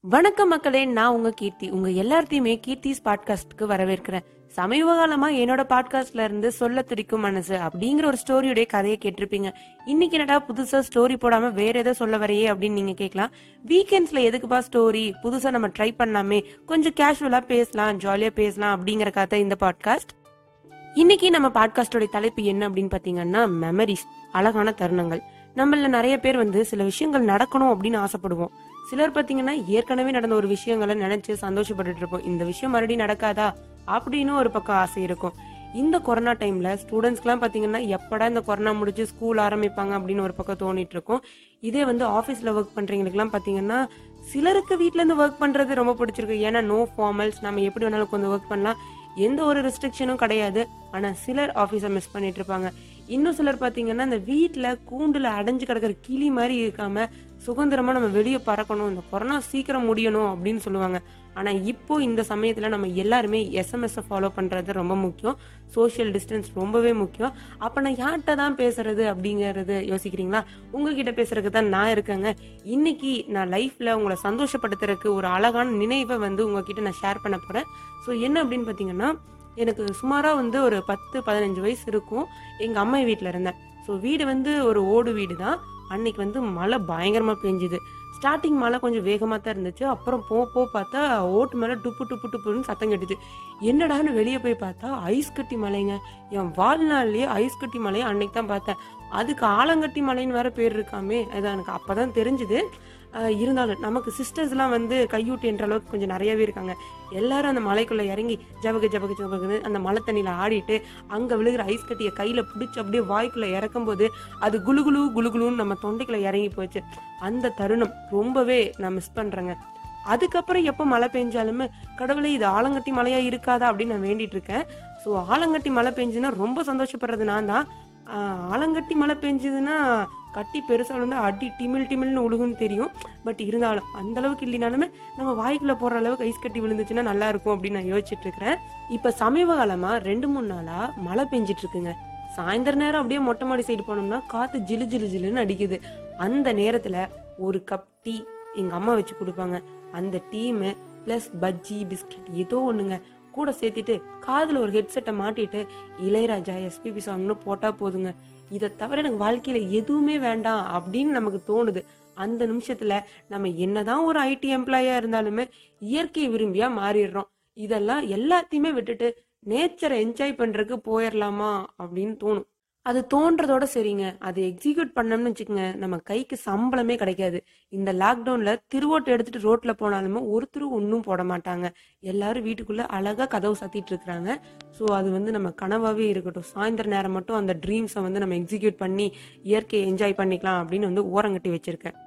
வணக்கம் மக்களே நான் உங்க கீர்த்தி. உங்க எல்லாத்தையுமே கீர்த்திஸ் பாட்காஸ்ட்க்கு வரவேற்கிறேன். சமீப காலமா என்னோட பாட்காஸ்ட்ல இருந்து சொல்ல துடிக்கும் மனசு அப்படிங்கிற ஒரு ஸ்டோரியுடைய கதையை கேட்டிருப்பீங்க. இன்னைக்கு என்னடா புதுசா ஸ்டோரி போடாம வேற ஏதோ சொல்ல வரையே அப்படின்னு நீங்க கேட்கலாம். வீக்கெண்ட்ஸ்ல எதுக்குப்பா ஸ்டோரி? புதுசா நம்ம ட்ரை பண்ணலாமே. கொஞ்சம் கேஷுவலா பேசலாம் ஜாலியா பேசலாம் அப்படிங்கிற கதை இந்த பாட்காஸ்ட். இன்னைக்கு நம்ம பாட்காஸ்டோட தலைப்பு என்ன அப்படின்னு பாத்தீங்கன்னா மெமரிஸ் அழகான தருணங்கள். நம்மள நிறைய பேர் வந்து சில விஷயங்கள் நடக்கணும் அப்படின்னு ஆசைப்படுவோம். சிலர் பார்த்தீங்கன்னா ஏற்கனவே நடந்த ஒரு விஷயங்களை நினைச்சு சந்தோஷப்பட்டுட்டு இருப்போம். இந்த விஷயம் மறுபடியும் நடக்காதா? அப்படின்னு ஒரு பக்கம் ஆசை இருக்கும். இந்த கொரோனா டைம்ல ஸ்டூடெண்ட்ஸ்க்குலாம் பார்த்தீங்கன்னா எப்படா இந்த கொரோனா முடிச்சு ஸ்கூல் ஆரம்பிப்பாங்க அப்படின்னு ஒரு பக்கம் தோணிட்டு இருக்கும். இதே வந்து ஆஃபீஸில் ஒர்க் பண்றவங்களுக்குலாம் பார்த்தீங்கன்னா சிலருக்கு வீட்டிலேருந்து ஒர்க் பண்ணுறது ரொம்ப பிடிச்சிருக்கு ஏன்னா நோ ஃபார்மல்ஸ் நம்ம எப்படி வேணாலும் கொஞ்சம் ஒர்க் பண்ணலாம். எந்த ஒரு ரெஸ்ட்ரிக்ஷனும் கிடையாது. ஆனால் சிலர் ஆஃபீஸை மிஸ் பண்ணிட்டு இருப்பாங்க. இன்னும் சிலர் பார்த்தீங்கன்னா இந்த வீட்டில் கூண்டில் அடைஞ்சு கிடக்கிற கிளி மாதிரி இருக்காம சுதந்திரமாக நம்ம வெளியே பறக்கணும் இந்த கொரோனா சீக்கிரம் முடியணும் அப்படின்னு சொல்லுவாங்க. ஆனால் இப்போ இந்த சமயத்தில் நம்ம எல்லாருமே எஸ்எம்எஸ்ஸை ஃபாலோ பண்ணுறது ரொம்ப முக்கியம். சோஷியல் டிஸ்டன்ஸ் ரொம்பவே முக்கியம். அப்போ நான் யார்கிட்ட தான் பேசுறது அப்படிங்கிறது யோசிக்கிறீங்களா? உங்ககிட்ட பேசுறதுக்கு தான் நான் இருக்கேங்க. இன்னைக்கு நான் லைஃப்ல உங்களை சந்தோஷப்படுத்துறதுக்கு ஒரு அழகான நினைவை வந்து உங்ககிட்ட நான் ஷேர் பண்ண போறேன். ஸோ என்ன அப்படின்னு பார்த்தீங்கன்னா எனக்கு சுமாராக வந்து ஒரு பத்து பதினஞ்சு வயசு இருக்கும். எங்கள் அம்மா வீட்டில் இருந்தேன். ஸோ வீடு வந்து ஒரு ஓடு வீடு தான் அன்னைக்கு வந்து மழை பயங்கரமாக பெஞ்சுது. ஸ்டார்டிங் மழை கொஞ்சம் வேகமாக தான் இருந்துச்சு. அப்புறம் போ போ பார்த்தா ஓட்டு மேலே டுப்பு டுப்பு டுப்புன்னு சத்தம் கட்டுச்சு. என்னடான்னு வெளியே போய் பார்த்தா ஐஸ் கட்டி மலைங்க. என் வாழ்நாள்லேயே ஐஸ் கட்டி மலையை அன்னைக்கு தான் பார்த்தேன். அதுக்கு ஆலங்கட்டி மலைன்னு வேற பேர் இருக்காமே. அது எனக்கு அப்பதான் தெரிஞ்சுது. இருந்தாலும் நமக்கு சிஸ்டர்ஸ்லாம் வந்து கையூட்டு என்ற அளவுக்கு கொஞ்சம் நிறையவே இருக்காங்க. எல்லாரும் அந்த மலைக்குள்ளே இறங்கி ஜபக ஜபக ஜபகுன்னு அந்த மலை தண்ணியில் ஆடிட்டு அங்கே விழுகிற ஐஸ் கட்டியை கையில் பிடிச்சி அப்படியே வாய்க்குள்ளே இறக்கும் போது அது குளு குளு நம்ம தொண்டைக்குள்ளே இறங்கி போச்சு. அந்த தருணம் ரொம்பவே நான் மிஸ் பண்ணுறேங்க அதுக்கப்புறம் எப்போ மழை பெஞ்சாலுமே கடவுளே இது ஆலங்கட்டி மழையா இருக்காதா அப்படின்னு நான் வேண்டிட்டு இருக்கேன். ஸோ ஆலங்கட்டி மழை பெஞ்சுன்னா ரொம்ப சந்தோஷப்படுறது நான் தான் ஆலங்கட்டி மழை பெஞ்சதுன்னா கட்டி பெருசாக வந்து அடி டிமில் டிமில்னு உழுகுன்னு தெரியும். பட் இருந்தாலும் அந்த அளவுக்கு இல்லைனாலுமே நம்ம வாய்க்குள்ள போற அளவுக்கு ஐஸ் கட்டி விழுந்துச்சுன்னா நல்லா இருக்கும் அப்படின்னு நான் யோசிச்சுட்டு இருக்கிறேன் இப்ப சமீப காலமா ரெண்டு மூணு நாளா மழை பெஞ்சிட்டு இருக்குங்க சாயந்தர நேரம் அப்படியே மொட்டை மாடி சைடு போனோம்னா காத்து ஜிலு ஜிலு ஜிலுன்னு அடிக்குது. அந்த நேரத்துல ஒரு கப் டீ எங்க அம்மா வச்சு கொடுப்பாங்க. அந்த டீமு பிளஸ் பஜ்ஜி பிஸ்கட் ஏதோ ஒண்ணுங்க. கூட சேர்த்துட்டு காதுல ஒரு ஹெட்செட்டை மாட்டிட்டு இளையராஜா எஸ்பிபி சாங்னு போட்டா போதுங்க. இதை தவிர எனக்கு வாழ்க்கையில எதுவுமே வேண்டாம் அப்படின்னு நமக்கு தோணுது. அந்த நிமிஷத்துல நம்ம என்னதான் ஒரு ஐடி எம்ப்ளாயா இருந்தாலுமே இயற்கை விரும்பியா மாறிடுறோம். இதெல்லாம் எல்லாத்தையுமே விட்டுட்டு நேச்சரை என்ஜாய் பண்றதுக்கு போயிடலாமா அப்படின்னு தோணும். அது தோன்றதோட சரிங்க. அதை எக்ஸிக்யூட் பண்ணோம்னு வச்சுக்கோங்க. நம்ம கைக்கு சம்பளமே கிடைக்காது. இந்த லாக்டவுன்ல திருவோட்டு எடுத்துட்டு ரோட்ல போனாலுமே ஒருத்தரும் ஒன்றும் போட மாட்டாங்க. எல்லாரும் வீட்டுக்குள்ள அழகா கதவு சாத்திட்டு இருக்கிறாங்க. ஸோ அது வந்து நம்ம கனவாவே இருக்கட்டும். சாயந்தர நேரம் மட்டும் அந்த ட்ரீம்ஸை வந்து நம்ம எக்ஸிக்யூட் பண்ணி இயற்கையை என்ஜாய் பண்ணிக்கலாம் அப்படின்னு வந்து ஓரங்கட்டி வச்சிருக்கேன்.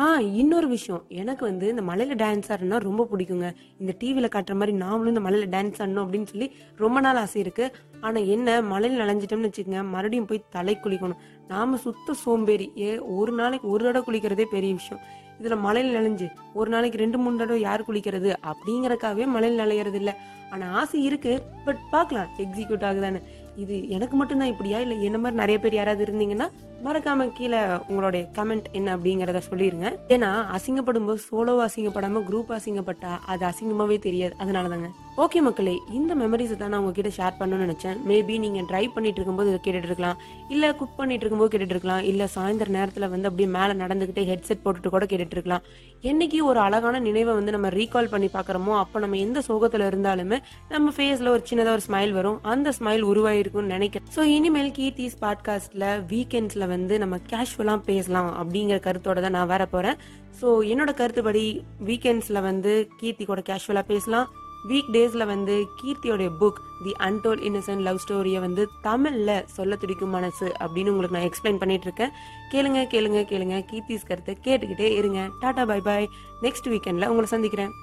ஆ இன்னொரு விஷயம். எனக்கு வந்து இந்த மலையில டான்ஸ் ஆடுனா ரொம்ப பிடிக்குங்க. இந்த டிவியில காட்டுற மாதிரி நாமளும் இந்த மலையில டான்ஸ் ஆடணும் அப்படின்னு சொல்லி ரொம்ப நாள் ஆசை இருக்கு. ஆனா என்ன மலையில நனைஞ்சிட்டோம்னு வச்சுக்கோங்க மறுபடியும் போய் தலை குளிக்கணும். நாம சுத்த சோம்பேறி. ஏ ஒரு நாளைக்கு ஒரு தடவை குளிக்கிறதே பெரிய விஷயம். இதுல மலையில நனைஞ்சு ஒரு நாளைக்கு ரெண்டு மூணு தடவை யார் குளிக்கிறது அப்படிங்கறக்காகவே மலையில் நனையறது இல்ல. ஆனா ஆசை இருக்கு பட் பார்க்கலாம் எக்ஸிக்யூட் ஆகுதான்னு. இது எனக்கு மட்டும்தான் இப்படியா? இல்ல என்ன மாதிரி நிறைய பேர் யாராவது இருந்தீங்கன்னா மறக்காம கீழே உங்களுடைய கமெண்ட் என்ன அப்படிங்கறத சொல்லிருங்க. ஏன்னா அசிங்கப்படும் போது சோலோ அசிங்கப்படாம குரூப் அசிங்கப்பட்டா அது அசிங்கமாவே தெரியாது. அதனாலதாங்க. ஓகே மக்களே இந்த மெமரிஸை தான் நான் உங்ககிட்ட ஷேர் பண்ணணும்னு நினைச்சேன். மேபி நீங்க ட்ரைவ் பண்ணிட்டு இருக்கும்போது இதை கேட்டுட்டு இருக்கலாம். இல்ல குக் பண்ணிட்டு இருக்கும்போது கேட்டுட்டு இருக்கலாம். இல்ல சாயந்தர நேரத்துல வந்து அப்படியே மேல நடந்துகிட்டே ஹெட்செட் போட்டுட்டு கூட கேட்டுட்டு இருக்கலாம். என்னைக்கு ஒரு அழகான நினைவை வந்து நம்ம ரீகால் பண்ணி பாக்குறோமோ அப்ப நம்ம எந்த சோகத்துல இருந்தாலுமே நம்ம ஃபேஸ்ல ஒரு சின்னதா ஒரு ஸ்மைல் வரும். அந்த ஸ்மைல் உருவாயிருக்கும்னு நினைக்கிறேன். ஸோ இனிமேல் கீர்த்திஸ் பாட்காஸ்ட்ல வீக்கெண்ட்ஸ்ல வந்து நம்ம கேஷுவலாக பேசலாம் அப்படிங்கிற கருத்தோட தான் நான் வர போகிறேன் ஸோ என்னோட கருத்துப்படி வீக்கெண்ட்ஸில் வந்து கீர்த்தி கூட கேஷுவலாக பேசலாம். வீக் டேஸில் வந்து கீர்த்தியோடைய book the untold innocent love ஸ்டோரியை வந்து தமிழில் சொல்ல துடிக்கும் மனசு அப்படின்னு உங்களுக்கு நான் எக்ஸ்பிளைன் பண்ணிட்டு இருக்கேன். கேளுங்க கேளுங்க கேளுங்க. கீர்த்திஸ் கருத்தை கேட்டுக்கிட்டே இருங்க. டாடா பை பாய் நெக்ஸ்ட் வீக்கெண்டில் உங்களை சந்திக்கிறேன்.